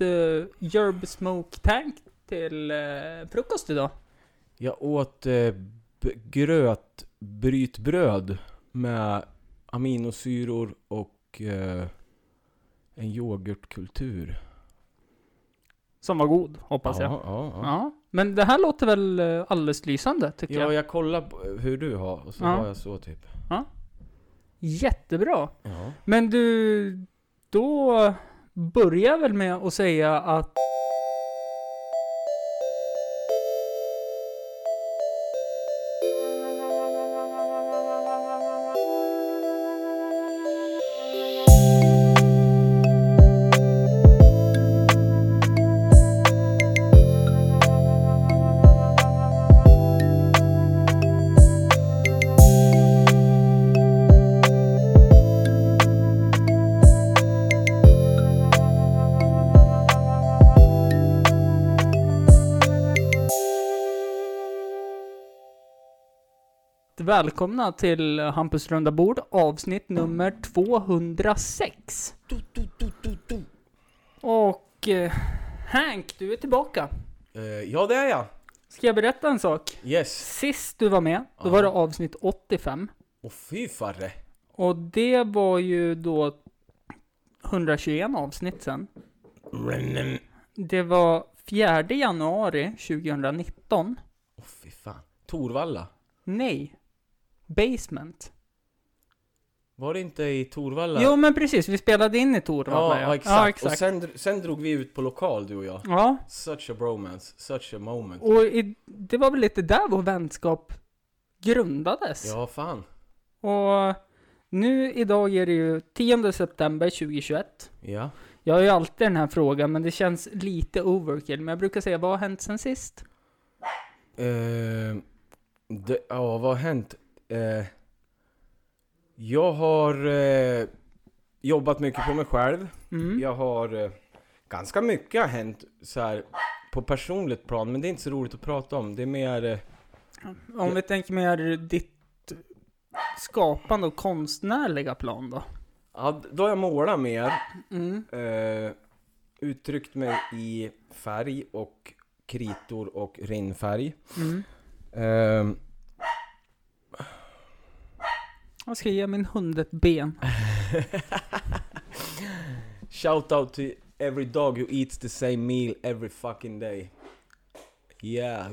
uh, Yerb Smoke Tank till eh, frukost idag? Jag åt eh, b- grötbrytbröd med aminosyror och eh, en yoghurtkultur. Som var god, hoppas jag. ja, ja, ja. Ja, men det här låter väl alldeles lysande, tycker Ja, jag. jag kollar hur du har och så Ja. har jag så typ. Jättebra. Ja. Men du, då börjar väl med att säga att välkomna till Hampus runda bord, avsnitt nummer 206. Och eh, Hank, du är tillbaka. Eh, ja, det är jag. Ska jag berätta en sak? Yes. Sist du var med, då var det avsnitt 85. Och fy farre. Och det var ju då 121 avsnitt sen. Åh Det var 4 januari 2019. fy fan. Torvalla. Nej. Basement. Var det inte i Torvalla? Jo men precis, vi spelade in i Torvalla ja, exakt. Och sen, sen drog vi ut på lokal du och jag. Ja, Such a bromance, such a moment. och i, det var väl lite där vår vänskap grundades. Ja, fan. Och nu idag är det ju 10 september 2021. Ja. Jag har ju alltid den här frågan, men det känns lite overkill. Men jag brukar säga, vad har hänt sen sist? Eh, det, ja, vad har hänt? Eh, jag har eh, jobbat mycket på mig själv. Mm. Jag har... Eh, ganska mycket har hänt så här på personligt plan, men det är inte så roligt att prata om. Det är mer... Eh, Om vi tänker mer ditt skapande och konstnärliga plan då? ja, då har jag målat mer. Mm. Eh, uttryckt mig i färg och kritor och rinnfärg. Mm. Eh, Jag ska ge min hund ett ben. Shout out to every dog who eats the same meal every fucking day. Yeah.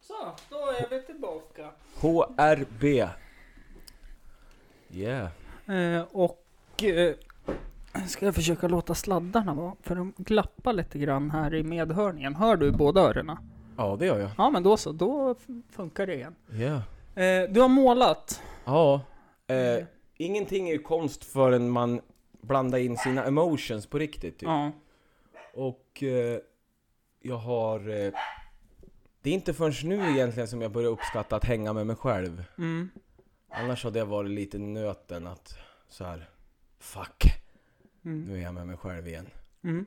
Så, då är vi tillbaka. HRB. Yeah. Eh, och eh, ska jag försöka låta sladdarna vara, för de glappar lite grann här i medhörningen. Hör du i båda öronen? Ja, det gör jag. Ja, men då så, då funkar det igen. Yeah. Eh, du har målat. Ja. Eh, ingenting är ju konst förrän man blandar in sina emotions på riktigt. Typ. Ja. Och eh, jag har... Eh, det är inte förrän nu egentligen som jag börjar uppskatta att hänga med mig själv. Mm. Annars hade jag varit lite nöten att så här. Fuck, Mm. nu är jag med mig själv igen. Mm.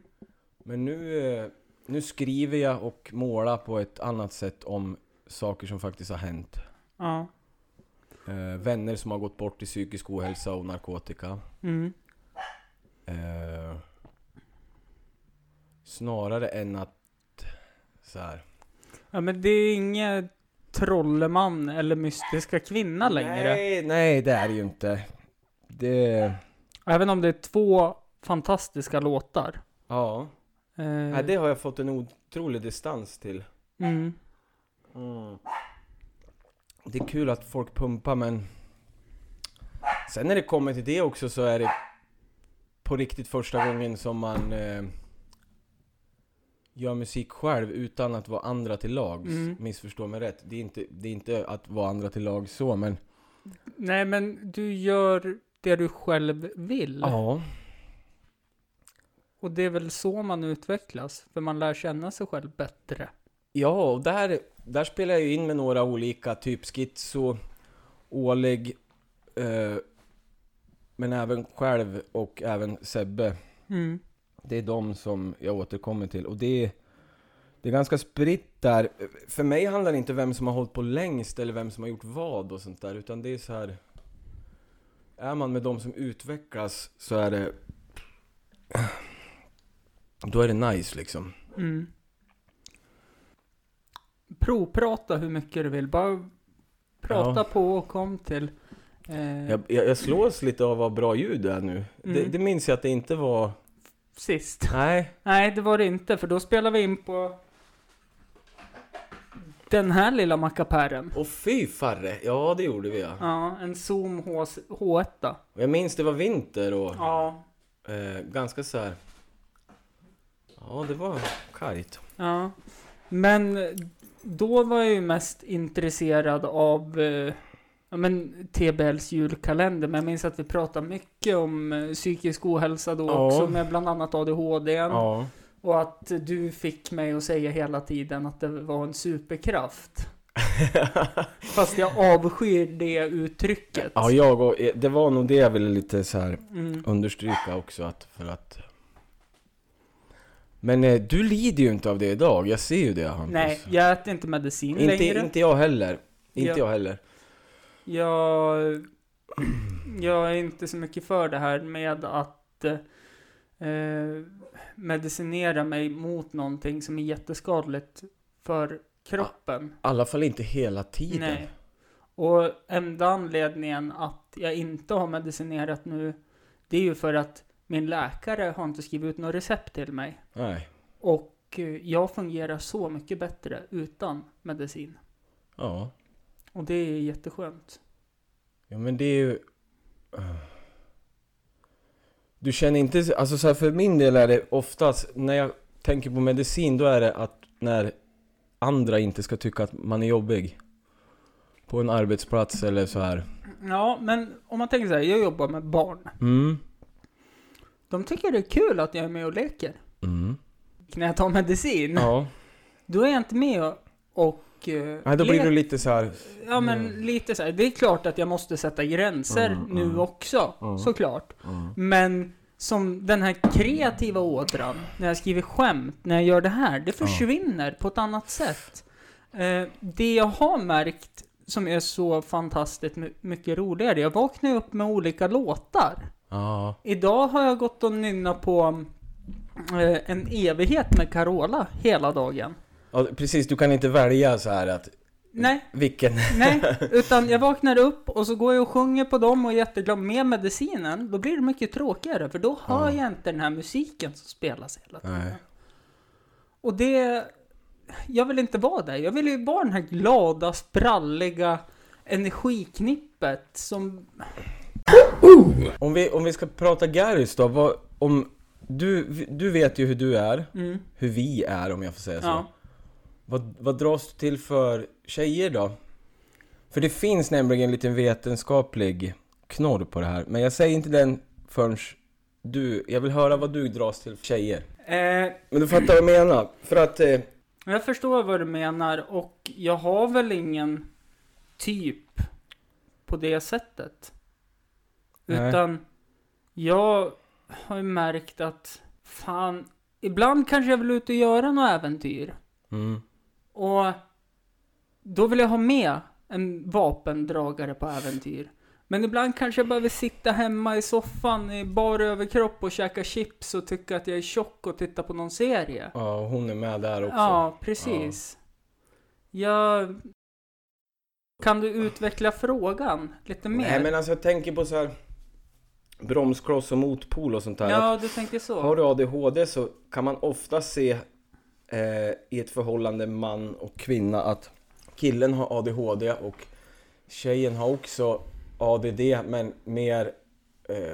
Men nu, eh, nu skriver jag och målar på ett annat sätt om saker som faktiskt har hänt. Ja. Eh, vänner som har gått bort i psykisk ohälsa och narkotika. Mm. Eh, snarare än att så här. Ja, men det är inget trolleman eller mystiska kvinna längre. Nej, nej det är det ju inte. Det... Även om det är två fantastiska låtar. Ja. Eh, Nej, det har jag fått en otrolig distans till. mm. Mm. Det är kul att folk pumpar men Sen när det kommer till det också så är det på riktigt första gången som man eh, gör musik själv utan att vara andra till lags. Mm. Missförstå mig rätt. Det är, inte, det är inte att vara andra till lags så men Nej, men du gör det du själv vill. Ja. Och det är väl så man utvecklas. För man lär känna sig själv bättre. Ja, och där, där spelar jag ju in med några olika, typ schizo, Oleg, eh, men även själv och även Sebbe. Mm. Det är de som jag återkommer till. Och det är, det är ganska spritt där. För mig handlar det inte om vem som har hållit på längst eller vem som har gjort vad och sånt där. Utan det är så här... är man med de som utvecklas så är det... Då är det nice liksom. Mm. Provprata hur mycket du vill. Bara prata Ja. på och kom till. Eh, Jag, jag, jag slås lite av vad bra ljud det är nu. Det, Mm. det minns jag att det inte var... Sist. Nej. Nej, det var det inte. För då spelade vi in på den här lilla mackapären. Och fy farre! Ja, det gjorde vi ja. Ja, en Zoom H- H1. Och Jag minns det var vinter och Ja. eh, ganska så här. Ja, det var kargt. Ja. Men då var jag ju mest intresserad av eh, ja, men TBLs julkalender. Men jag minns att vi pratade mycket om eh, psykisk ohälsa då Ja. också. Med bland annat ADHD. Ja. Och att du fick mig att säga hela tiden att det var en superkraft. Fast jag avskyr det uttrycket. ja, jag och, eh, det var nog det jag ville lite så här Mm. understryka också att för att Men eh, du lider ju inte av det idag, jag ser ju det Hampus. Nej, jag äter inte medicin inte, längre. inte jag heller. Inte Ja. jag heller. Jag, jag är inte så mycket för det här med att eh, medicinera mig mot någonting som är jätteskadligt för kroppen. I alla fall inte hela tiden. Nej. Och enda anledningen att jag inte har medicinerat nu, det är ju för att min läkare har inte skrivit ut något recept till mig. Nej. Och eh, jag fungerar så mycket bättre utan medicin. Ja. Och det är jätteskönt. Ja men det är ju... Du känner inte, alltså så här, för min del är det oftast, när jag tänker på medicin, då är det att när andra inte ska tycka att man är jobbig. På en arbetsplats eller så här. Ja, men om man tänker så här, jag jobbar med barn. Mm. De tycker det är kul att jag är med och leker. Mm. När jag tar medicin, Ja. då är jag inte med och... och eh, Nej, då blir le- du lite så här. Ja, men Mm. lite så här. Det är klart att jag måste sätta gränser Mm, nu mm. också, såklart. Men som den här kreativa ådran, när jag skriver skämt, när jag gör det här, det försvinner på ett annat sätt. Eh, det jag har märkt som är så fantastiskt my- mycket roligare, jag vaknar ju upp med olika låtar. Ja. Idag har jag gått och nynnat på eh, en evighet med Carola hela dagen. ja. Precis, du kan inte välja så här att Nej, vilken... nej, utan jag vaknar upp och så går jag och sjunger på dem och är jätteglad med medicinen. Då blir det mycket tråkigare, för då hör jag inte den här musiken som spelas hela tiden. Nej. Och det... Jag vill inte vara där. Jag vill ju vara den här glada, spralliga energiknippet som... Om vi, om vi ska prata Garys då, vad, om... Du, du vet ju hur du är, Mm, hur vi är om jag får säga så. ja. Vad, vad dras du till för tjejer då? För det finns nämligen en liten vetenskaplig knorr på det här, men jag säger inte den förrän du... Jag vill höra vad du dras till för tjejer. Eh, Men du fattar vad jag menar? För att... Eh, jag förstår vad du menar och jag har väl ingen typ på det sättet. Nej. Utan jag har ju märkt att fan, ibland kanske jag vill ut och göra något äventyr. mm, Och då vill jag ha med en vapendragare på äventyr. Men ibland kanske jag behöver sitta hemma i soffan i bar överkropp och käka chips och tycka att jag är tjock och titta på någon serie. ja, hon är med där också. Ja, precis. Jag... Kan du utveckla frågan lite mer? Nej men alltså jag tänker på så här bromskloss och motpol och sånt där. Ja, du tänker så. Har du ADHD så kan man ofta se eh, i ett förhållande man och kvinna att killen har ADHD och tjejen har också ADD men mer eh,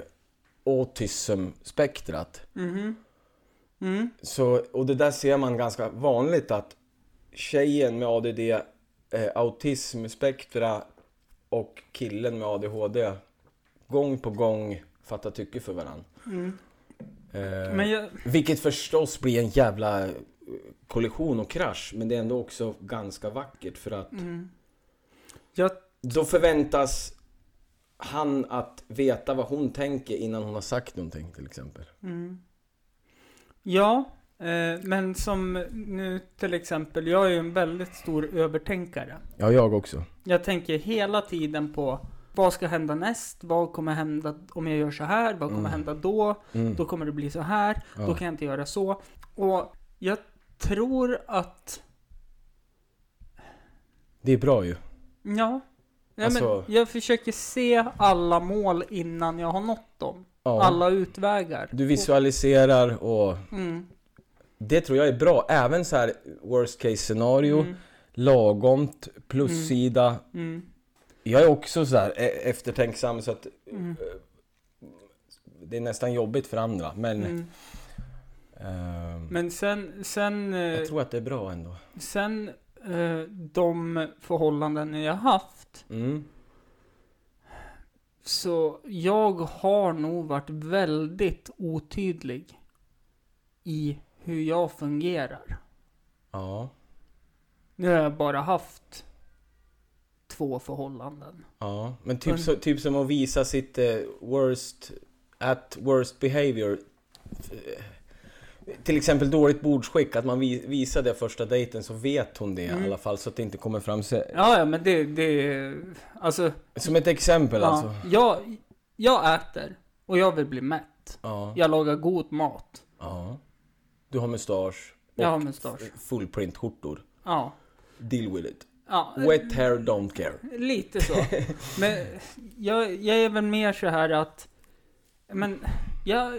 autism-spektrat. Mhm. Mm. Så, och det där ser man ganska vanligt att tjejen med ADD, eh, autismspektra och killen med ADHD gång på gång fattar tycke för varandra. Mm. Eh, jag... vilket förstås blir en jävla eh, kollision och krasch, men det är ändå också ganska vackert för att Mm. Jag... då förväntas han att veta vad hon tänker innan hon har sagt någonting till exempel. Mm. Ja, eh, men som nu till exempel, jag är ju en väldigt stor övertänkare. Ja, jag också. Jag tänker hela tiden på vad ska hända näst? Vad kommer hända om jag gör så här? Vad kommer Mm. hända då? Mm. Då kommer det bli så här. Ja. Då kan jag inte göra så. Och jag tror att, Det är bra ju. ja. ja Alltså- men jag försöker se alla mål innan jag har nått dem. Ja. Alla utvägar. Du visualiserar och Mm. det tror jag är bra. Även så här worst case scenario, Mm. lagomt, plussida. Mm. Jag är också så här e- eftertänksam så att Mm. det är nästan jobbigt för andra. Men Mm. ehm, Men sen, sen, eh, jag tror att det är bra ändå. sen eh, de förhållanden jag haft. Mm. Så jag har nog varit väldigt otydlig i hur jag fungerar. Ja. Nu har jag bara haft två förhållanden. Ja, men typ, så, typ som att visa sitt eh, worst, at worst behavior. Eh, Till exempel dåligt bordsskick, att man vi, visar det första dejten så vet hon det Mm. i alla fall så att det inte kommer fram. Så, Ja, ja, men det, det, alltså. som ett exempel Ja, alltså. jag, jag äter och jag vill bli mätt. Ja, Jag lagar god mat. ja. Du har mustasch och Jag har mustasch. full print skjortor. Ja. Deal with it. Ja. Wet hair, don't care. Lite så. Men jag, jag är väl mer så här att, men jag,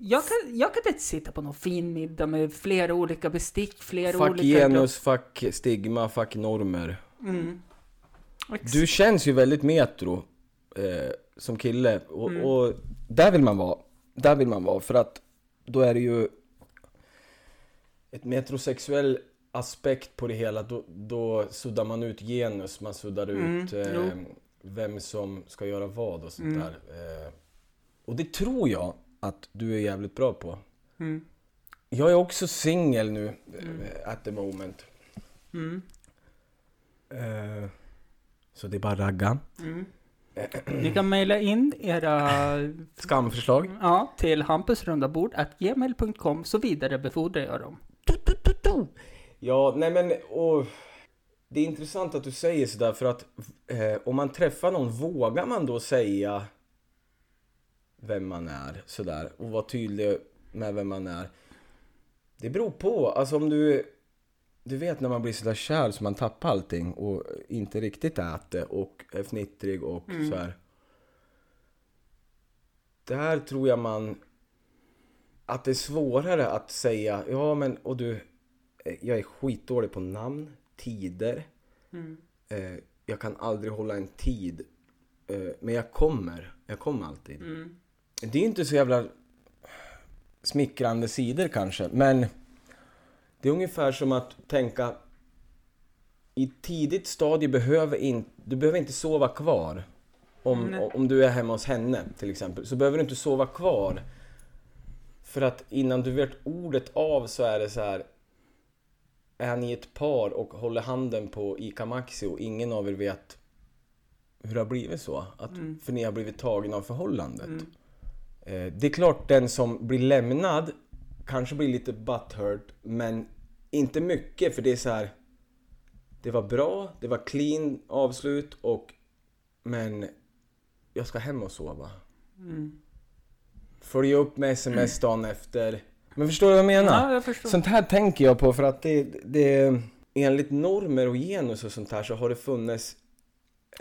jag, kan, jag kan inte sitta på någon fin middag med flera olika bestick, flera Fuck olika... genus, fuck stigma, fuck normer. Mm. Du känns ju väldigt metro eh, som kille och, Mm. och där vill man vara. Där vill man vara för att då är det ju ett metrosexuell aspekt på det hela. Då, då suddar man ut genus, man suddar Mm, ut eh, vem som ska göra vad och sånt Mm. där. Eh, och det tror jag att du är jävligt bra på. Mm. Jag är också singel nu eh, at the moment. Mm. Eh, så det är bara ragga. Mm. Ni kan mejla in era Skamförslag. ja, till hampusrundabord.gmail.com så vidare befordrar jag dem. Ja, nej men och det är intressant att du säger sådär för att eh, om man träffar någon vågar man då säga vem man är sådär och vara tydlig med vem man är. Det beror på, alltså om du du vet när man blir sådär kär så man tappar allting och inte riktigt äter och är fnittrig och Mm. så här. Där tror jag man att det är svårare att säga ja men och du jag är skitdålig på namn, tider. Mm. Eh, jag kan aldrig hålla en tid. Eh, men jag kommer. Jag kommer alltid. Mm. Det är inte så jävla smickrande sidor kanske, men det är ungefär som att tänka i tidigt stadie behöver in, du behöver inte sova kvar. Om, Nej. om du är hemma hos henne till exempel, så behöver du inte sova kvar. För att innan du vet ordet av så är det så här. Är ni ett par och håller handen på ICA Maxi och ingen av er vet hur det har blivit så? Att, Mm. För ni har blivit tagna av förhållandet. Mm. Eh, Det är klart den som blir lämnad kanske blir lite butthurt men inte mycket för det är så här. Det var bra, det var clean avslut och men jag ska hem och sova. Mm. Följa upp med sms dagen efter. Men förstår du vad jag menar? Ja, jag förstår. Sånt här tänker jag på för att det, det enligt normer och genus och sånt här så har det funnits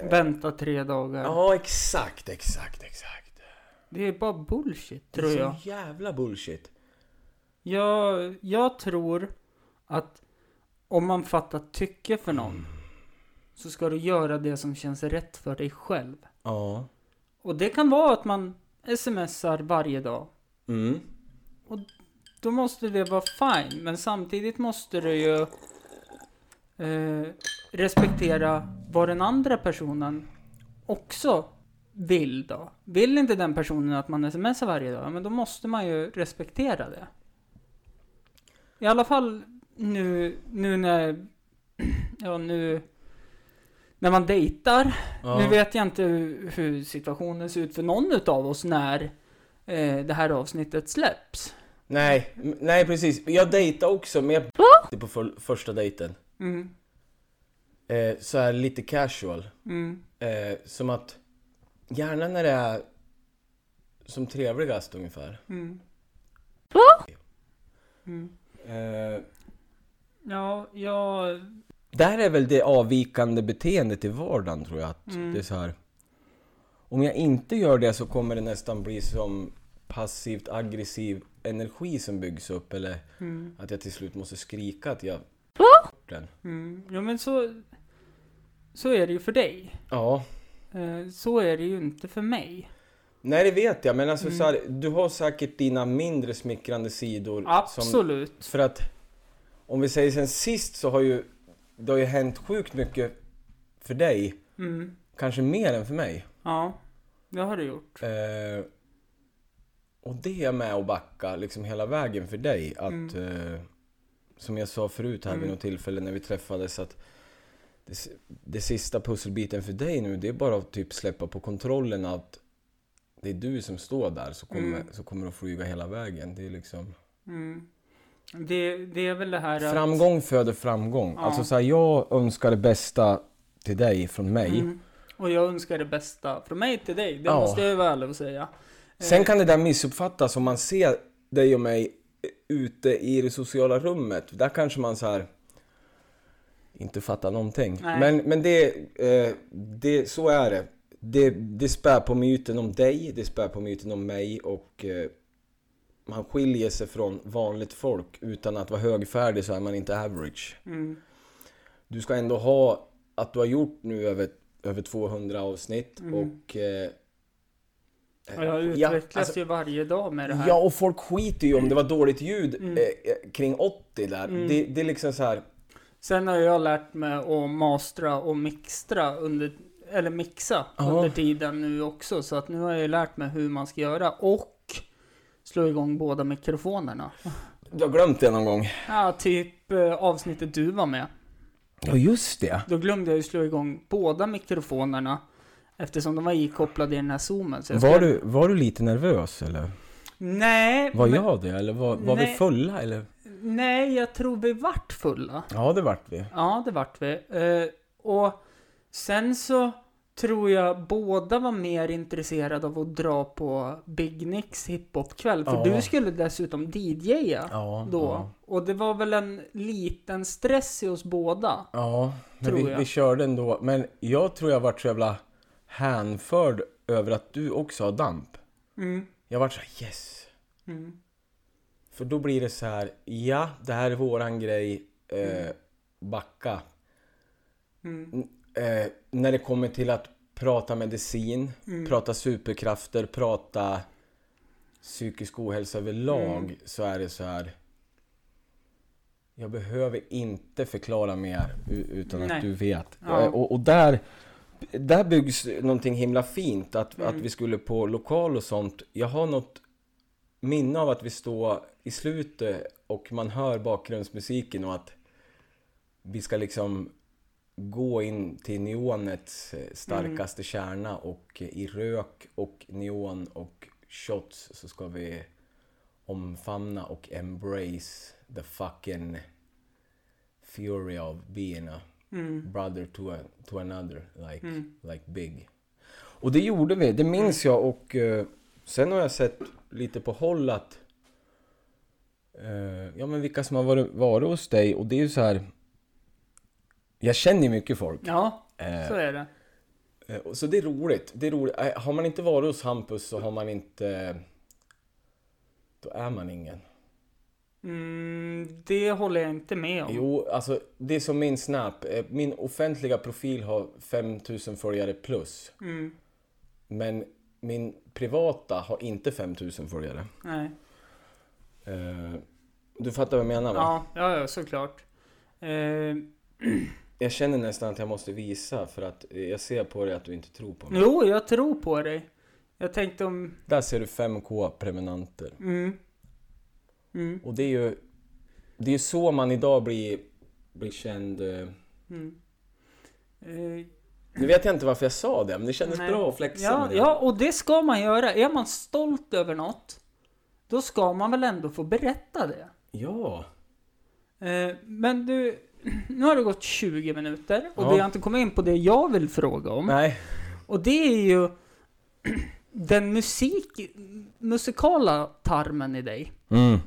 Vänta tre dagar. Ja exakt, exakt, exakt. Det är bara bullshit, tror det är jag. så jävla bullshit. jag. Jag tror att om man fattar tycke för någon så ska du göra det som känns rätt för dig själv. Ja. Och det kan vara att man smsar varje dag. Mm. Då måste det vara fine, men samtidigt måste du ju eh, respektera vad den andra personen också vill då. Vill inte den personen att man smsar varje dag, men då måste man ju respektera det. I alla fall nu, nu när, ja nu, när man dejtar. Ja. Nu vet jag inte hur, situationen ser ut för någon utav oss när eh, det här avsnittet släpps. Nej, nej precis. Jag dejtar också men jag det på för, första dejten. Mm, Eh, så här lite casual. mm, Eh, som att Gärna när det är som trevligast ungefär. Mm. Mm. Eh, Ja, jag... där är väl det avvikande beteendet i vardagen tror jag. Att Mm. det är så här. Om jag inte gör det så kommer det nästan bli som passivt aggressiv energi som byggs upp. Eller Mm. att jag till slut måste skrika att jag... Mm. Ja, men så... Så är det ju för dig. Ja. Eh, Så är det ju inte för mig. Nej det vet jag men alltså Mm. så här, du har säkert dina mindre smickrande sidor. Som, Absolut. för att om vi säger sen sist så har ju det har ju hänt sjukt mycket för dig. Mm. Kanske mer än för mig. Ja, det har du gjort. Eh, och det är med att backa liksom hela vägen för dig. Att, eh, som jag sa förut här vid Mm. något tillfälle när vi träffades att det, det sista pusselbiten för dig nu det är bara att typ släppa på kontrollen att det är du som står där så kommer, Mm. så kommer du att flyga hela vägen. Det är liksom... Mm. Det, det är väl det här att... Framgång föder framgång. Ja. Alltså så här, jag önskar det bästa till dig från mig. Mm. Och jag önskar det bästa från mig till dig. Det Ja. måste jag ju vara ärlig och säga. Sen kan det där missuppfattas om man ser dig och mig ute i det sociala rummet. Där kanske man så här inte fattar någonting. Nej. Men, men det, eh, det, så är det. det. Det spär på myten om dig, det spär på myten om mig och eh, man skiljer sig från vanligt folk. Utan att vara högfärdig så är man inte average. Mm. Du ska ändå ha att du har gjort nu över, över 200 avsnitt Mm. och eh, Och jag ja, utvecklas alltså- ju varje dag med det här. Ja, och folk skiter ju om det var dåligt ljud Mm. eh, eh, kring 80 där. Mm. Det, det är liksom så här. Sen har jag lärt mig att mastra och mixtra under, eller mixa Ja. under tiden nu också. Så att nu har jag lärt mig hur man ska göra och slå igång båda mikrofonerna. Du har glömt det någon gång? Ja, typ eh, avsnittet du var med. Ja, just det. Då glömde jag ju slå igång båda mikrofonerna. Eftersom de var ikopplade i den här zoomen. Så jag Var ska- du, var du lite nervös eller? Nej, Var men- jag det? Eller var, var vi fulla eller? nej, jag tror vi vart fulla. Ja, det vart vi. Ja, det vart vi. Eh, och sen så tror jag båda var mer intresserade av att dra på Big Nicks hiphopkväll. För Ja. du skulle dessutom DJa Ja, då. ja. Och det var väl en liten stress i oss båda. Ja, men Tror vi, jag. vi körde ändå. Men jag tror jag vart så jävla hänförd över att du också har damp. Mm. Jag vart så här, yes. Mm. För då blir det så här, ja, det här är våran grej. Eh, backa. Mm. Eh, när det kommer till att prata medicin, Mm. prata superkrafter, prata psykisk ohälsa överlag Mm. så är det så här. Jag behöver inte förklara mer utan Nej. att du vet. Ja. Eh, Och, och där, där byggs någonting himla fint. Att, Mm. att vi skulle på lokal och sånt. Jag har något minne av att vi står i slutet och man hör bakgrundsmusiken och att vi ska liksom gå in till neonets eh, starkaste kärna och i rök och neon och shots så ska vi omfamna och embrace the fucking fury of being a Mm. brother to, a, to another like, Mm. like big. Och det gjorde vi, det minns jag och eh, sen har jag sett lite på håll att eh, ja men vilka som har varit, varit hos dig och det är ju så här jag känner ju mycket folk. Ja, Eh, så är det. Eh, Så det är roligt. Det är roligt. Eh, Har man inte varit hos Hampus så har man inte... Då är man ingen. Mm, det håller jag inte med om. Jo, alltså det är som min Snap. Eh, Min offentliga profil har 5000 följare plus. Mm. Men min privata har inte 5000 följare. Nej. Eh, Du fattar vad jag menar va? Ja, ja, såklart. Eh, Jag känner nästan att jag måste visa för att jag ser på dig att du inte tror på mig. jo, jag tror på dig. Jag tänkte om... Där ser du 5K prenumeranter. Mm. Mm. Och det är ju... Det är så man idag blir, blir känd. eh, Mm. Eh, Nu vet jag inte varför jag sa det, men det kändes nej. bra att flexa ja, med det. ja, och det ska man göra. Är man stolt över något, då ska man väl ändå få berätta det. Ja. Eh, men du, nu har det gått 20 minuter och Ja. vi har inte kommit in på det jag vill fråga om. Nej. Och det är ju den musik, musikala tarmen i dig. Mm.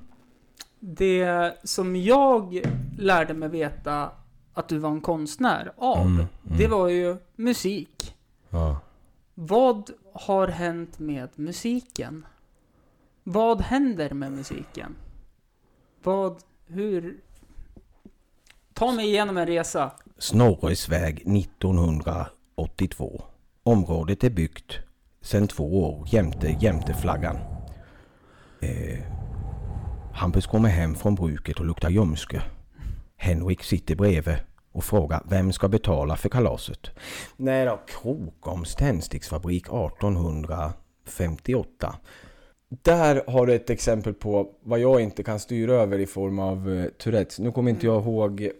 Det som jag lärde mig veta att du var en konstnär av, Mm, mm. det var ju musik. Ja. Vad har hänt med musiken? Vad händer med musiken? Vad, hur... Ta mig igenom en resa. Snorresväg 1982. Området är byggt sedan två år jämte, jämte flaggan. Eh, Hampus kommer hem från bruket och luktar ljumske. Henrik sitter bredvid och frågar vem ska betala för kalaset? Nej då, Krokoms tändsticksfabrik 1858. Där har du ett exempel på vad jag inte kan styra över i form av uh, Tourettes. Nu kommer inte jag ihåg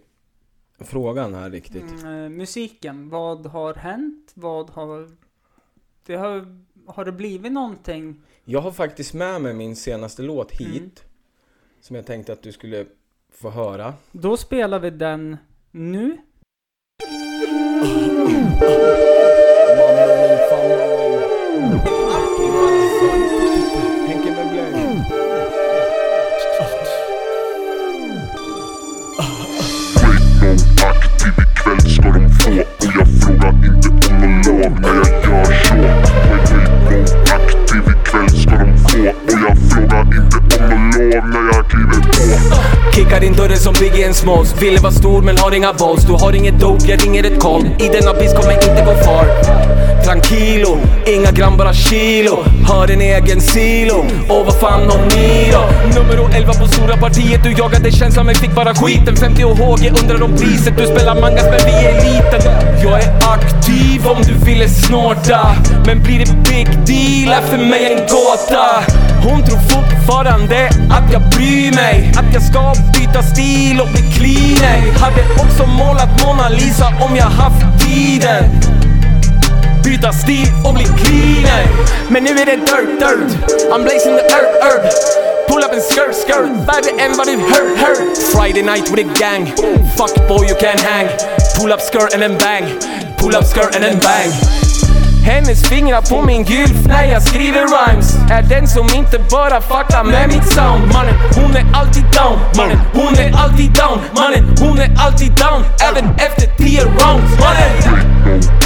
frågan här riktigt. Mm, eh, musiken, vad har hänt? Vad har... Det har... Har det blivit någonting? Jag har faktiskt med mig min senaste låt hit. Mm. Som jag tänkte att du skulle få höra. Då spelar vi den nu. Jag när gör så Rainbow aktiv ikväll ska de få jag frågar inte om nån lov när jag kliver på. Kickar in dörren som Biggie Smalls. Ville vara stor men har inga balls. Du har inget dope, jag ringer ett call. I denna biz kommer inte gå far. Tranquilo, inga gram bara kilo. Har en egen silo. Och vad fan har ni då? Nummer 11 på stora partiet. Du jagade känslan men fick bara skiten. 50 och HG undrar om priset. Du spelar mangas men vi är eliten. Jag är aktiv om du ville snorta. Men blir det big deal är för mig en gåta. Hon tror fortfarande att jag bryr mig. Att jag ska byta stil och bli cleaner. Hade också målat Mona Lisa om jag haft tiden. Byta stil och bli cleaner. Men nu är det dirt dirt. I'm blazing the earth earth. Pull up en skirt skirt. Värre än vad du hört hört Friday night with a gang. Fuck boy you can hang. Pull up skirt and then bang. Pull up skirt and then bang hennes fingrar på min gylf när jag skriver rhymes. Är den som inte bara fuckar med mitt sound. Mannen, hon är alltid down. Mannen, hon är alltid down. Mannen, hon är alltid down. Även efter 10 rounds. Mannen!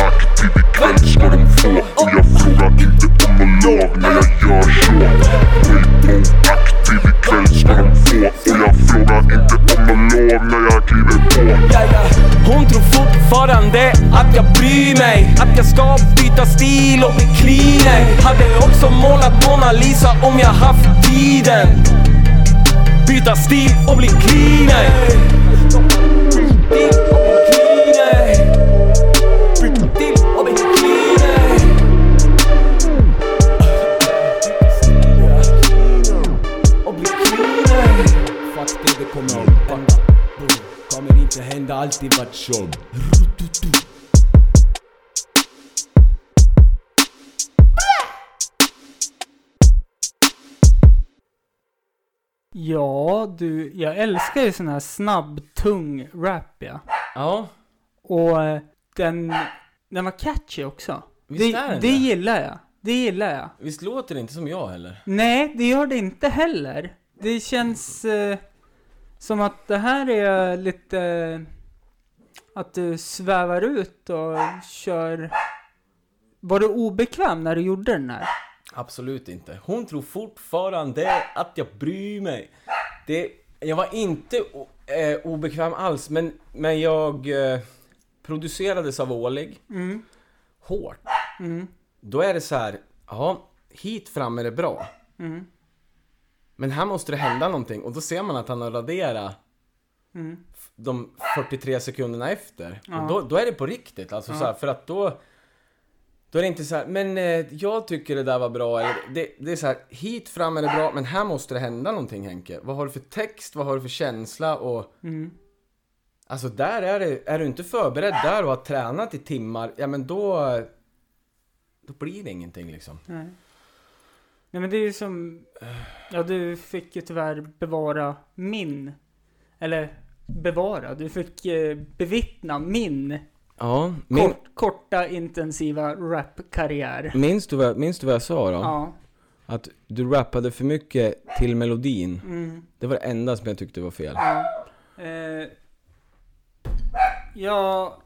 Aktiv ikväll ska de få Och jag frågar inte om någon när jag gör så Rainbow aktiv ikväll ska de få Och jag frågar inte om någon lov när jag kliver på ja, ja. Hon tror fortfarande att jag bryr mig Att jag ska byta stil och bli cleaner. Hade också målat Mona Lisa om jag haft tiden Byta stil och bli cleaner. Det, kommer att hända. Kommer inte hända, alltid varit så. Ja, du, jag älskar ju sån här snabb, tung rap ja. Ja, Och eh, den, den var catchy också. Visst det, är den det det? gillar jag. Det gillar jag. visst låter det inte som jag heller? Nej, det gör det inte heller. Det känns eh, som att det här är lite... Att du svävar ut och kör... Var du obekväm när du gjorde den här? Absolut inte. Hon tror fortfarande att jag bryr mig. Det, jag var inte eh, obekväm alls, men, men jag eh, producerades av Ålig. Mm. Hårt. Mm. Då är det så här, ja, hit fram är det bra. Mm. Men här måste det hända någonting och då ser man att han har raderat Mm. de 43 sekunderna efter. Ja. Och då, då är det på riktigt, alltså så här, för att då då är det inte så här, men eh, jag tycker det där var bra, eller det, det är så här, hit fram är det bra, men här måste det hända någonting Henke. Vad har du för text, vad har du för känsla och... Mm. Alltså där är det, är du inte förberedd där och har tränat i timmar, ja men då... Då blir det ingenting liksom. Nej. Nej men det är ju som... Ja, du fick ju tyvärr bevara min... Eller bevara, du fick eh, bevittna min Ja, min, Kort, korta intensiva rapkarriär. minns, du vad, minns du vad jag sa då? Ja. Att du rappade för mycket till melodin. Mm, Det var det enda som jag tyckte var fel. ja. Eh, ja,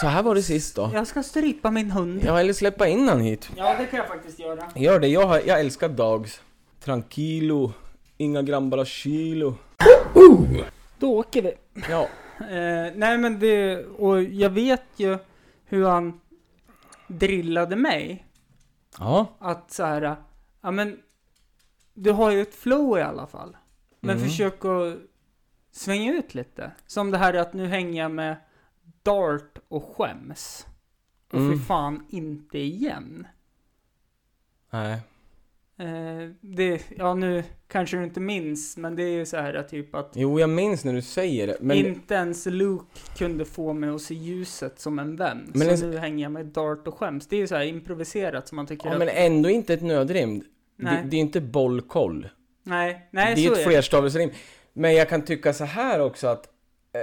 Så här var det sist då. jag ska strypa min hund. Ja, eller släppa in han hit. Ja, det kan jag faktiskt göra. Gör det, jag, har, jag älskar Dogs. Tranquilo, inga gram bara kilo. Då åker vi. Ja, Eh, nej men det, och jag vet ju hur han drillade mig. ja, Att så här, ja men du har ju ett flow i alla fall. Men Mm. försök att svänga ut lite. Som det här att nu hänger jag med Dart och skäms. Och Mm. för fan inte igen. nej. Eh, det, ja nu kanske du inte minns, men det är ju så här typ att Jo, jag minns när du säger det. Men, inte ens Luke kunde få mig att se ljuset som en vän. Men så det- nu hänger jag med Dart och skäms. Det är ju så här improviserat som man tycker ja, att... men ändå inte ett nödrim. Det, Nej. det är inte bollkoll. nej, nej det är så ett flerstavelsrim. Men jag kan tycka så här också att eh,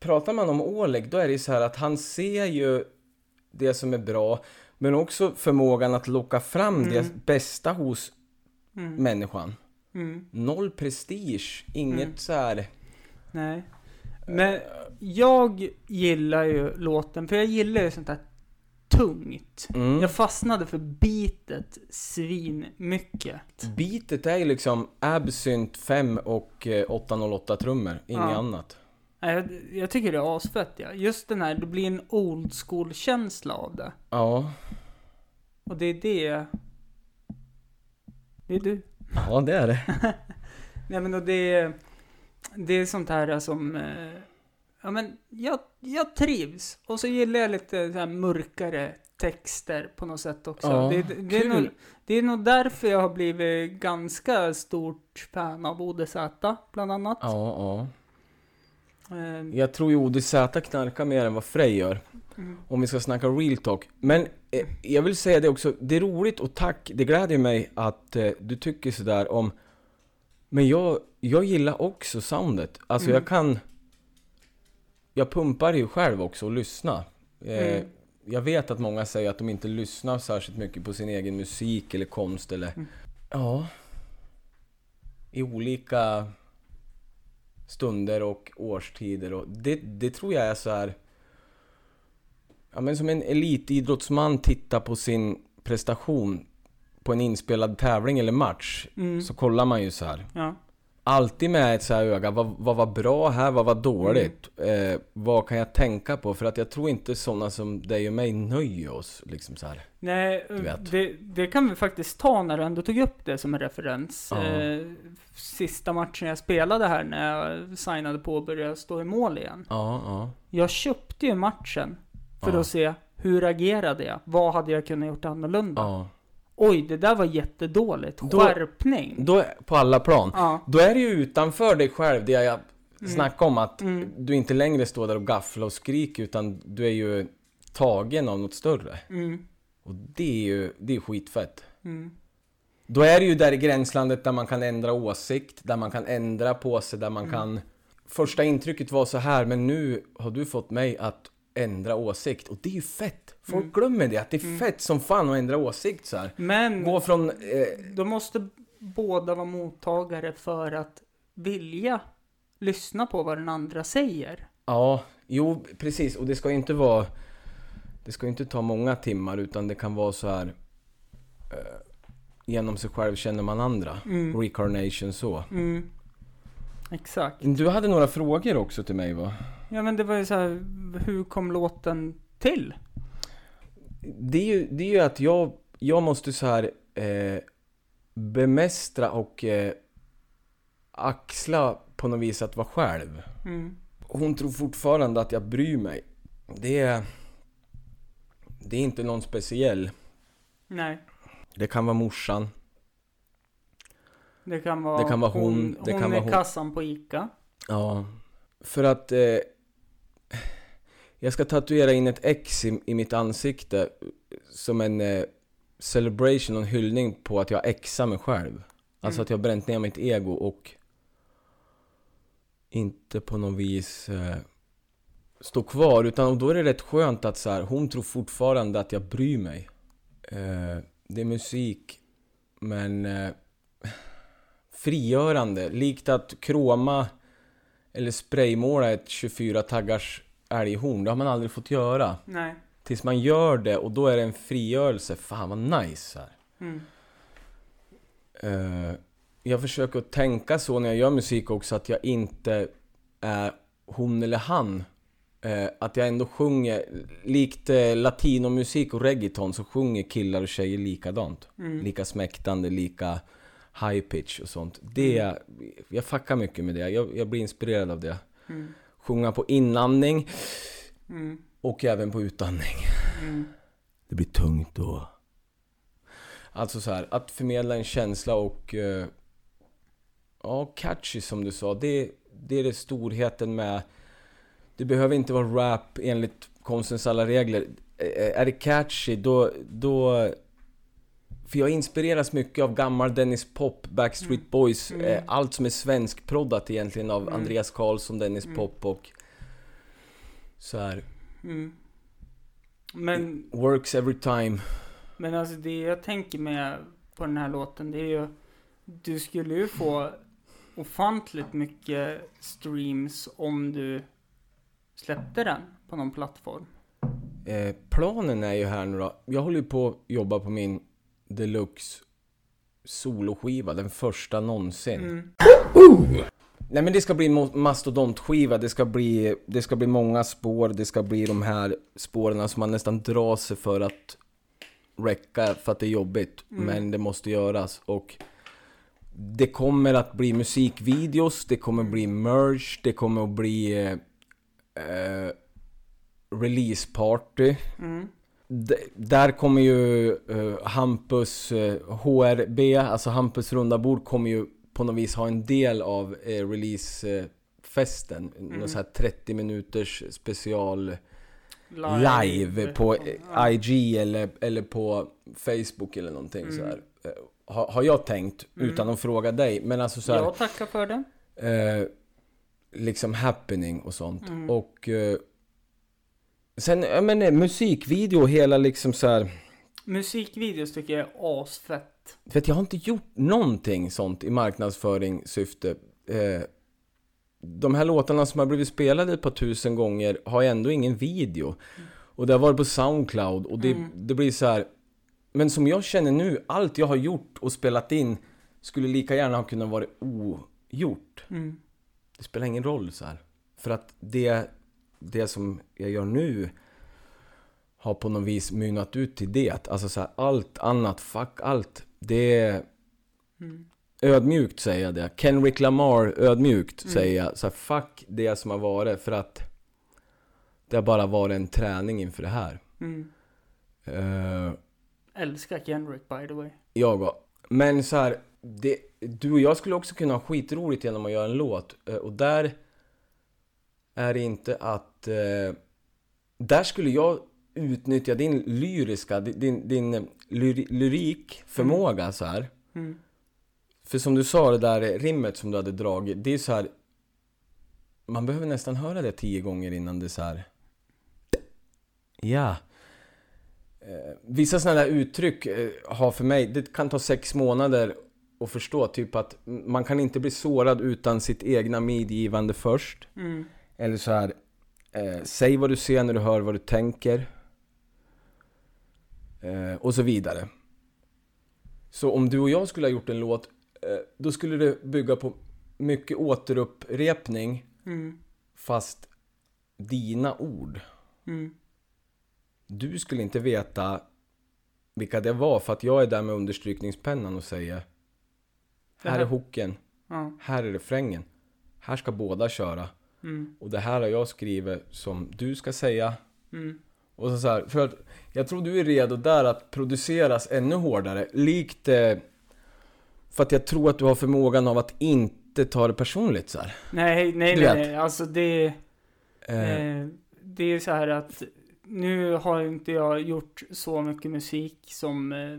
pratar man om Oleg, då är det ju så här att han ser ju det som är bra, men också förmågan att locka fram det Mm. bästa hos Mm, människan. mm, Noll prestige, inget Mm. så här. nej. Men jag gillar ju låten, för jag gillar ju sånt där tungt. Mm. Jag fastnade för beatet svin mycket. Beatet är ju liksom Absynt 5 och eh, 808 trummor, inget Ja. annat. Jag, jag tycker det är asfett ja. Just den här, det blir en old school känsla av det. Ja, Och det är det... Det är du. ja det är det. Nej men och det är... Det är sånt här som... eh, Ja men jag, jag trivs. Och så gillar jag lite så här mörkare texter på något sätt också. Ja, det, det, är nog, det är nog därför jag har blivit ganska stort fan av ODZ bland annat. Ja, ja. Eh, Jag tror ju ODZ knarkar mer än vad Frey gör. mm, Om vi ska snacka real talk. Men eh, jag vill säga det också, det är roligt och tack, det gläder mig att eh, du tycker sådär om... Men jag, jag gillar också soundet. Alltså Mm. jag kan... Jag pumpar ju själv också och lyssnar. Eh, Mm. Jag vet att många säger att de inte lyssnar särskilt mycket på sin egen musik eller konst eller... Mm. Ja. I olika stunder och årstider och det, det tror jag är så här. Ja men som en elitidrottsman tittar på sin prestation på en inspelad tävling eller match mm, så kollar man ju så här. ja. Alltid med ett så här öga, vad, vad var bra här, vad var dåligt? Eh, vad kan jag tänka på? För att jag tror inte sådana som dig och mig nöjer oss liksom så här. Nej, vet. det, det kan vi faktiskt ta när du ändå tog upp det som en referens. Ja. Eh, sista matchen jag spelade här när jag signade på att börja stå i mål igen. Ja, ja. Jag köpte ju matchen för Ja. att se hur agerade jag? Vad hade jag kunnat gjort annorlunda? Oj, det där var jättedåligt. Då- Skärpning! Då, på alla plan. Ja. Då är det ju utanför dig själv, det jag snackade om att Mm. du inte längre står där och gafflar och skriker utan du är ju tagen av något större. Mm, Och det är ju, det är skitfett. mm, Då är det ju där i gränslandet där man kan ändra åsikt, där man kan ändra på sig, där man Mm. kan... Första intrycket var så här, men nu har du fått mig att ändra åsikt. Och det är ju fett! Folk Mm. glömmer det, att det är fett som fan att ändra åsikt så här. Men Gå från... Eh, då måste båda vara mottagare för att vilja lyssna på vad den andra säger. Ja, jo precis. Och det ska ju inte vara... Det ska ju inte ta många timmar utan det kan vara så här... Eh, genom sig själv känner man andra. Mm. Recarnation så. Mm. Exakt. Du hade några frågor också till mig va? Ja men det var ju så här, hur kom låten till? Det är ju, det är ju att jag, jag måste så här eh, bemästra och eh, axla på något vis att vara själv. Mm. Hon tror fortfarande att jag bryr mig. Det är... Det är inte någon speciell. Nej, Det kan vara morsan. Det kan vara Det kan vara hon, hon, det hon kan vara hon. kassan på Ica. Ja. För att... Eh, jag ska tatuera in ett X i, i mitt ansikte som en eh, celebration och en hyllning på att jag exar mig själv. Alltså Mm. att jag har bränt ner mitt ego och inte på något vis... Eh, stå kvar. Utan och då är det rätt skönt att så här, hon tror fortfarande att jag bryr mig. Eh, det är musik, men eh, frigörande. Likt att kroma eller spraymåla ett 24 taggars älghorn. Det har man aldrig fått göra. Nej. Tills man gör det och då är det en frigörelse. Fan vad nice här. Mm. Eh, jag försöker att tänka så när jag gör musik också att jag inte är hon eller han. Eh, att jag ändå sjunger, likt eh, latinomusik och reggaeton så sjunger killar och tjejer likadant. Mm. Lika smäktande, lika high pitch och sånt. Det, jag fuckar mycket med det. Jag, jag blir inspirerad av det. Mm. Sjunga på inandning Mm. och även på utandning. Mm. Det blir tungt då. Alltså så här, att förmedla en känsla och... eh, ja, catchy som du sa. Det, det är det storheten med... Det behöver inte vara rap enligt konstens alla regler. Är det catchy, då... då för jag inspireras mycket av gammal Dennis Pop, Backstreet Boys, Mm. eh, allt som är svenskproddat egentligen av Mm. Andreas Karlsson, Dennis Mm. Pop och... Så här, Mm. Men, works every time. men alltså det jag tänker med på den här låten, det är ju... Du skulle ju få ofantligt mycket streams om du släppte den på någon plattform. Eh, planen är ju här nu då. Jag håller ju på att jobba på min deluxe soloskiva, den första någonsin. Mm. Nej men det ska bli en mastodontskiva, det ska bli, det ska bli många spår, det ska bli de här spåren som man nästan drar sig för att räcka för att det är jobbigt. Mm. Men det måste göras och det kommer att bli musikvideos, det kommer bli merch, det kommer att bli eh, eh, releaseparty. Mm. Där kommer ju eh, Hampus eh, HRB, alltså Hampus runda bord kommer ju på något vis ha en del av eh, releasefesten. Någon så här 30 minuters special live, på eh, Ja. IG eller, eller på Facebook eller någonting Mm. så här. Eh, Har, har jag tänkt, Mm. utan att fråga dig. Men alltså så här, Jag tackar för det. eh, liksom happening och sånt. Mm. Och eh, sen, ja men eh, musikvideo, hela liksom så här. Musikvideos tycker jag är asfett. För att jag har inte gjort någonting sånt i marknadsföringssyfte. Eh, de här låtarna som har blivit spelade ett par tusen gånger har ändå ingen video. Och det har varit på Soundcloud och det, Mm. det blir så här. Men som jag känner nu, allt jag har gjort och spelat in skulle lika gärna ha kunnat vara ogjort. Mm. Det spelar ingen roll så här. För att det, det som jag gör nu har på något vis mynnat ut till det. Alltså så här, allt annat, fuck allt. Det är Mm. ödmjukt säger jag det. Kendrick Lamar ödmjukt Mm. säger jag. Så här, fuck det som har varit för att det har bara varit en träning inför det här. Mm. Eh, Älskar Kendrick by the way. Jag och. Men så här, det, du och jag skulle också kunna ha skitroligt genom att göra en låt. Eh, Och där är inte att... Eh, där skulle jag utnyttja din lyriska, din, din, lyri, lyrikförmåga så här. Mm. För som du sa, det där rimmet som du hade dragit, det är så här. Man behöver nästan höra det tio gånger innan det är så här. Ja. Eh, vissa sådana där uttryck eh, har för mig, det kan ta sex månader att förstå. Typ att man kan inte bli sårad utan sitt egna medgivande först. Mm. Eller så här. Eh, säg vad du ser när du hör vad du tänker. Eh, och så vidare. Så om du och jag skulle ha gjort en låt, eh, då skulle det bygga på mycket återupprepning, Mm. fast dina ord. Mm. Du skulle inte veta vilka det var, för att jag är där med understrykningspennan och säger här- är hooken, Ja. här är refrängen. Här ska båda köra. Mm. Och det här har jag skrivit som du ska säga. Mm. Och så, så här, för att jag tror du är redo där att produceras ännu hårdare. Likt... Eh, för att jag tror att du har förmågan av att inte ta det personligt så här. Nej, nej, nej, nej. Alltså det... Eh, Eh, det är så här att nu har inte jag gjort så mycket musik som eh,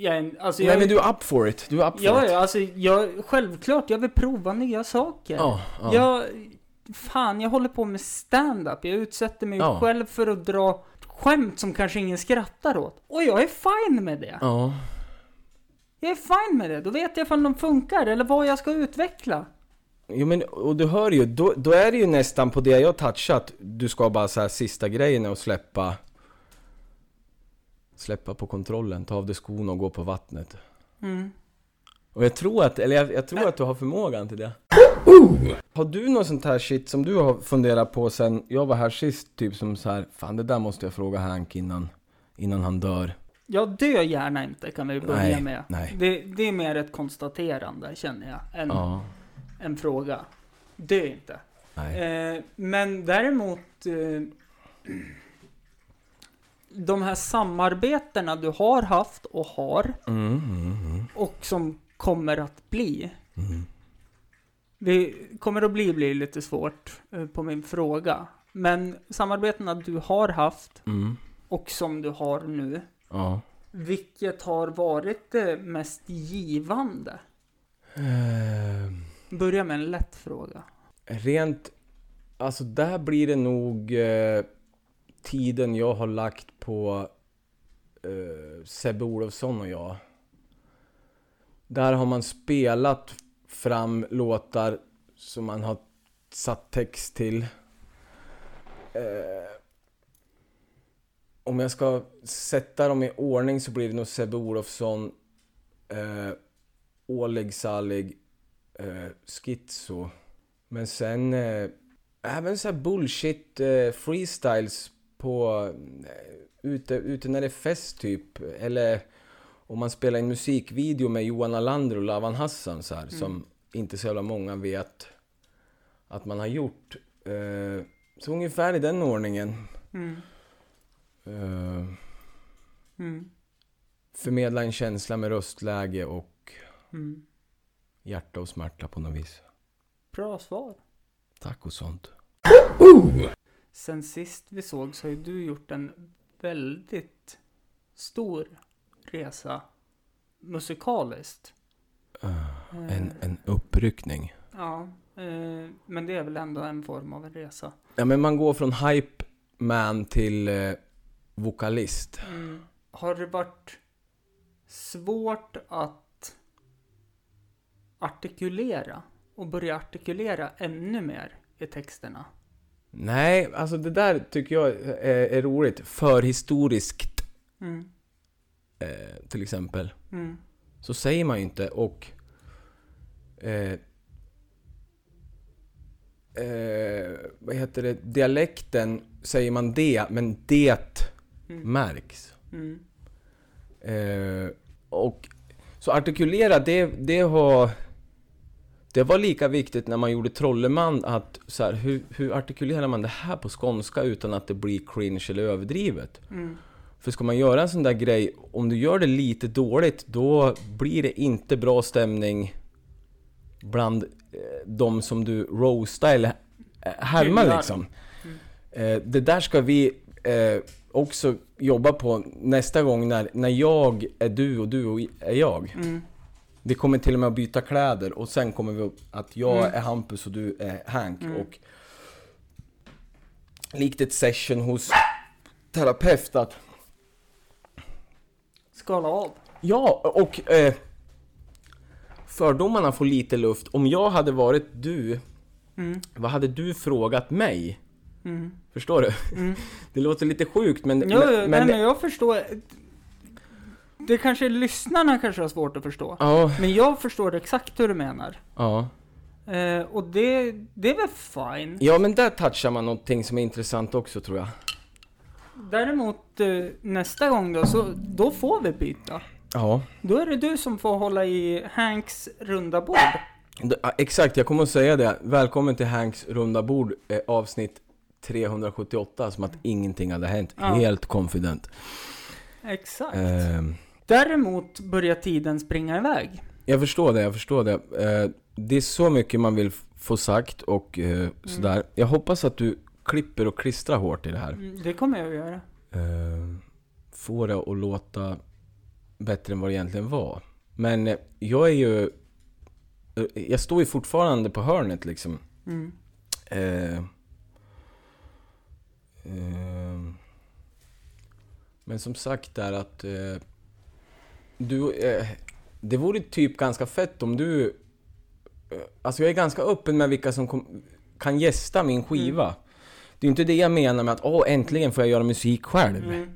jag... Alltså nej jag, men du är up for it. Du är up for Ja, it. ja, alltså jag, självklart, jag vill prova nya saker. Ja, ja. Jag, fan, jag håller på med stand-up. Jag utsätter mig Ja. själv för att dra skämt som kanske ingen skrattar åt. Och jag är fine med det. Ja. Jag är fine med det. Då vet jag ifall de funkar eller vad jag ska utveckla. Jo men, och du hör ju, då, då är det ju nästan på det jag touchat. Du ska bara så här sista grejen att släppa Släppa på kontrollen, ta av dig skorna och gå på vattnet. Mm. Och jag tror att, eller jag, jag tror att du har förmågan till det. Har du något sånt här shit som du har funderat på sen jag var här sist? Typ som så här, fan det där måste jag fråga Hank innan, innan han dör. Jag dör gärna inte kan vi börja Nej, med. nej. Det, det är mer ett konstaterande känner jag, än Ja, en fråga. Dö inte. nej. Eh, men däremot eh, de här samarbetena du har haft och har Mm, mm, mm, och som kommer att bli. mm. Det kommer att bli, bli lite svårt eh, på min fråga. Men samarbetena du har haft Mm. och som du har nu. Ja. Vilket har varit det mest givande? Ehm. Börja med en lätt fråga. Rent, alltså där blir det nog eh, tiden jag har lagt på eh, Sebbe Olofsson och jag. Där har man spelat fram låtar som man har satt text till. Eh, om jag ska sätta dem i ordning så blir det nog Sebbe Olofsson, eh, Oleg Salig, eh, Schizo. Men sen eh, även så här bullshit eh, freestyles på eh, ute, ute när det är fest typ. Eller om man spelar en musikvideo med Johan Alander och Lavan Hassan så här, som inte så jävla många vet att man har gjort. Eh, så ungefär i den ordningen. Mm. Eh, Mm. förmedla en känsla med röstläge och Mm. hjärta och smärta på något vis. Bra svar. Tack och sånt. Sen sist vi såg så har ju du gjort en väldigt stor resa musikaliskt. Eh, Eh, En, en uppryckning. Ja, eh, men det är väl ändå en form av en resa. Ja men man går från hype man till eh, vokalist. Mm. Har det varit svårt att artikulera och börja artikulera ännu mer i texterna? Nej, alltså det där tycker jag är, är roligt. Förhistoriskt Mm. Eh, till exempel. Mm. Så säger man ju inte och... Eh, eh, vad heter det? Dialekten säger man det, men det Mm. märks. Mm. Eh, och så artikulera, det, det har... Det var lika viktigt när man gjorde Trolleman att så här, hur, hur artikulerar man det här på skånska utan att det blir cringe eller överdrivet? Mm. För ska man göra en sån där grej, om du gör det lite dåligt, då blir det inte bra stämning bland eh, de som du roastar eller eh, härmar liksom. Eh, det där ska vi också jobba på nästa gång när, när jag är du och du är jag. Mm. Vi kommer till och med att byta kläder och sen kommer vi upp att jag Mm. är Hampus och du är Hank och likt ett session hos terapeut att Skala av. Ja, och eh, fördomarna får lite luft. Om jag hade varit du, Mm. vad hade du frågat mig? Mm. Förstår du? Mm. Det låter lite sjukt men... Jo, men, men, men jag förstår. Det kanske lyssnarna kanske har svårt att förstå. Ja, Men jag förstår exakt hur du menar. ja. Eh, och det, det är väl fine. Ja men där touchar man någonting som är intressant också tror jag. Däremot eh, nästa gång då, så då får vi byta. Ja. Då är det du som får hålla i Hanks runda bord. Exakt, jag kommer att säga det. Välkommen till Hanks runda bord eh, avsnitt 378 som att ingenting hade hänt. Ja. Helt confident. Exakt. Ehm, Däremot börjar tiden springa iväg. Jag förstår det, jag förstår det. Eh, det är så mycket man vill få sagt och eh, sådär. Jag hoppas att du klipper och klistrar hårt i det här. Mm, Det kommer jag att göra. Eh, få det att låta bättre än vad det egentligen var. Men eh, jag är ju... eh, Jag står ju fortfarande på hörnet liksom. Mm. Eh, eh, men som sagt där att du, det vore typ ganska fett om du, alltså jag är ganska öppen med vilka som kom, kan gästa min skiva. Det är inte det jag menar med att åh äntligen får jag göra musik själv. Mm.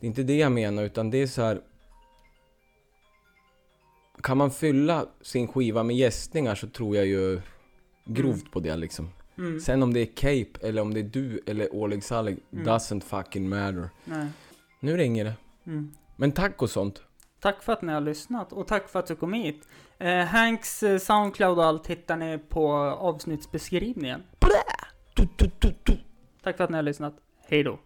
Det är inte det jag menar utan det är så här. Kan man fylla sin skiva med gästningar så tror jag ju grovt på det liksom. Mm. Sen om det är Cape eller om det är du eller Oleg Salig, Mm. doesn't fucking matter. Nej. Nu ringer det. Mm. Men tack och sånt. Tack för att ni har lyssnat och tack för att du kom hit. Eh, Hanks eh, Soundcloud och allt hittar ni på avsnittsbeskrivningen. Tack för att ni har lyssnat. Hej då.